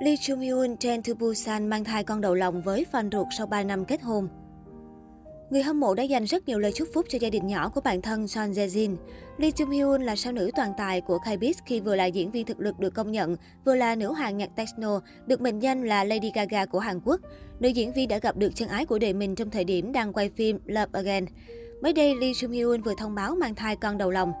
Lee Chung Hyun trên to Busan mang thai con đầu lòng với fan ruột sau 3 năm kết hôn. Người hâm mộ đã dành rất nhiều lời chúc phúc cho gia đình nhỏ của bạn thân Son Jae Jin. Lee Chung Hyun là sao nữ toàn tài của K-pop khi vừa là diễn viên thực lực được công nhận, vừa là nữ hoàng nhạc techno, được mệnh danh là Lady Gaga của Hàn Quốc. Nữ diễn viên đã gặp được chân ái của đời mình trong thời điểm đang quay phim Love Again. Mới đây, Lee Chung Hyun vừa thông báo mang thai con đầu lòng.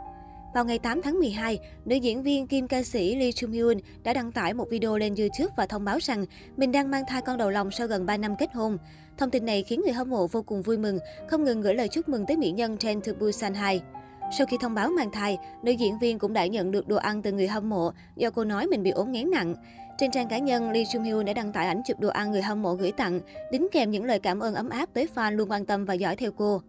Vào ngày 8 tháng 12, nữ diễn viên kim ca sĩ Lee Chung Hyun đã đăng tải một video lên YouTube và thông báo rằng mình đang mang thai con đầu lòng sau gần 3 năm kết hôn. Thông tin này khiến người hâm mộ vô cùng vui mừng, không ngừng gửi lời chúc mừng tới mỹ nhân Train to Busan 2. Sau khi thông báo mang thai, nữ diễn viên cũng đã nhận được đồ ăn từ người hâm mộ do cô nói mình bị ốm nghén nặng. Trên trang cá nhân, Lee Chung Hyun đã đăng tải ảnh chụp đồ ăn người hâm mộ gửi tặng, đính kèm những lời cảm ơn ấm áp tới fan luôn quan tâm và dõi theo cô.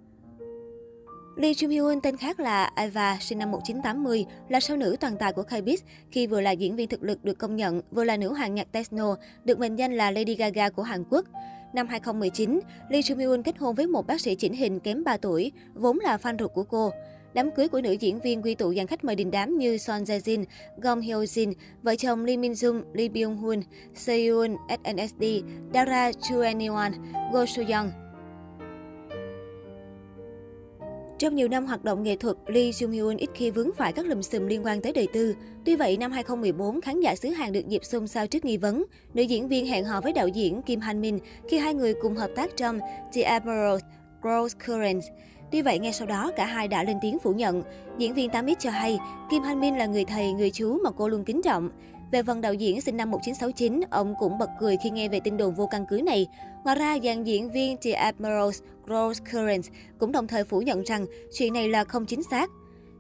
Lee Chung Hyun tên khác là Eva, sinh năm 1980, là sao nữ toàn tài của K-pop khi vừa là diễn viên thực lực được công nhận, vừa là nữ hoàng nhạc techno, được mệnh danh là Lady Gaga của Hàn Quốc. Năm 2019, Lee Jung Hyun kết hôn với một bác sĩ chỉnh hình kém 3 tuổi, vốn là fan ruột của cô. Đám cưới của nữ diễn viên quy tụ dàn khách mời đình đám như Son Jae Jin, Gong Hyo Jin, vợ chồng Lee Min Jung, Lee Byung Hun, Seo SNSD, Dara Chu Anyone, Go Soo Young. Trong nhiều năm hoạt động nghệ thuật, Lee Jung Hyun ít khi vướng phải các lùm xùm liên quan tới đời tư. Tuy vậy, năm 2014, khán giả xứ Hàn được dịp xôn xao trước nghi vấn. Nữ diễn viên hẹn hò với đạo diễn Kim Han Min khi hai người cùng hợp tác trong The Emerald Grows Currents. Tuy vậy, ngay sau đó, cả hai đã lên tiếng phủ nhận. Diễn viên 8X cho hay, Kim Han Min là người thầy, người chú mà cô luôn kính trọng. Về phần đạo diễn sinh năm 1969, ông cũng bật cười khi nghe về tin đồn vô căn cứ này. Ngoài ra, dàn diễn viên The Admirals Gross Current cũng đồng thời phủ nhận rằng chuyện này là không chính xác.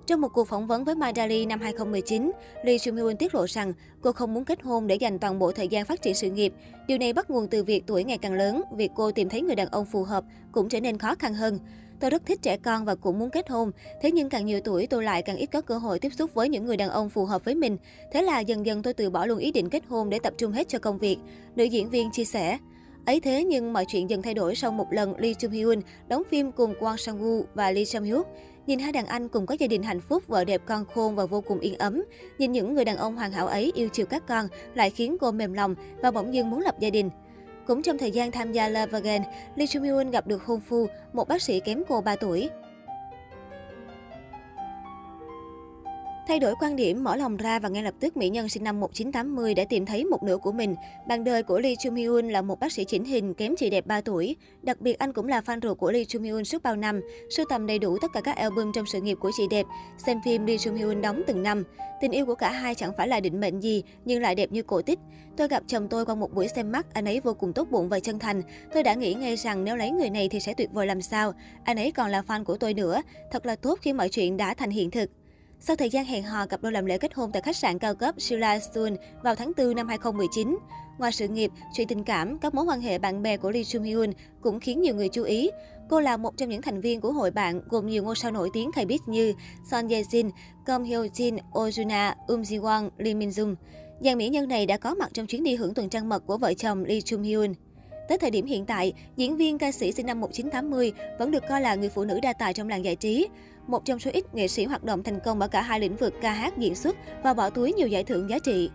Trong một cuộc phỏng vấn với My Daily năm 2019, Lee Seung-hyun tiết lộ rằng cô không muốn kết hôn để dành toàn bộ thời gian phát triển sự nghiệp. Điều này bắt nguồn từ việc tuổi ngày càng lớn, việc cô tìm thấy người đàn ông phù hợp cũng trở nên khó khăn hơn. Tôi rất thích trẻ con và cũng muốn kết hôn. Thế nhưng càng nhiều tuổi tôi lại càng ít có cơ hội tiếp xúc với những người đàn ông phù hợp với mình. Thế là dần dần tôi từ bỏ luôn ý định kết hôn để tập trung hết cho công việc. Nữ diễn viên chia sẻ. Ấy thế nhưng mọi chuyện dần thay đổi sau một lần Lee Chung Hyun đóng phim cùng Kwang Sang Woo và Lee Sam Hyuk. Nhìn hai đàn anh cùng có gia đình hạnh phúc, vợ đẹp con khôn và vô cùng yên ấm. Nhìn những người đàn ông hoàn hảo ấy yêu chiều các con lại khiến cô mềm lòng và bỗng dưng muốn lập gia đình. Cũng trong thời gian tham gia Love Again, Lee Chung Hyun gặp được hôn phu, một bác sĩ kém cô 3 tuổi. Thay đổi quan điểm, mở lòng ra và ngay lập tức mỹ nhân sinh năm 1980 đã tìm thấy một nửa của mình. Bạn đời của Lee Chung Hyun là một bác sĩ chỉnh hình kém chị đẹp 3 tuổi. Đặc biệt anh cũng là fan ruột của Lee Chung Hyun suốt bao năm, sưu tầm đầy đủ tất cả các album trong sự nghiệp của chị đẹp, xem phim Lee Chung Hyun đóng từng năm. Tình yêu của cả hai chẳng phải là định mệnh gì, nhưng lại đẹp như cổ tích. Tôi gặp chồng tôi qua một buổi xem mắt, anh ấy vô cùng tốt bụng và chân thành. Tôi đã nghĩ ngay rằng nếu lấy người này thì sẽ tuyệt vời làm sao. Anh ấy còn là fan của tôi nữa. Thật là tốt khi mọi chuyện đã thành hiện thực. Sau thời gian hẹn hò, cặp đôi làm lễ kết hôn tại khách sạn cao cấp Sila Sun vào tháng 4 năm 2019. Ngoài sự nghiệp, chuyện tình cảm, các mối quan hệ bạn bè của Lee Chung Hyun cũng khiến nhiều người chú ý. Cô là một trong những thành viên của hội bạn gồm nhiều ngôi sao nổi tiếng K-pop như Son Ye Jin, Kom Hyo Jin, Ojuna, Um Ji Won, Lee Min Jung. Dàn mỹ nhân này đã có mặt trong chuyến đi hưởng tuần trăng mật của vợ chồng Lee Chung Hyun. Tới thời điểm hiện tại, diễn viên ca sĩ sinh năm 1980 vẫn được coi là người phụ nữ đa tài trong làng giải trí. Một trong số ít nghệ sĩ hoạt động thành công ở cả hai lĩnh vực ca hát, diễn xuất và bỏ túi nhiều giải thưởng giá trị.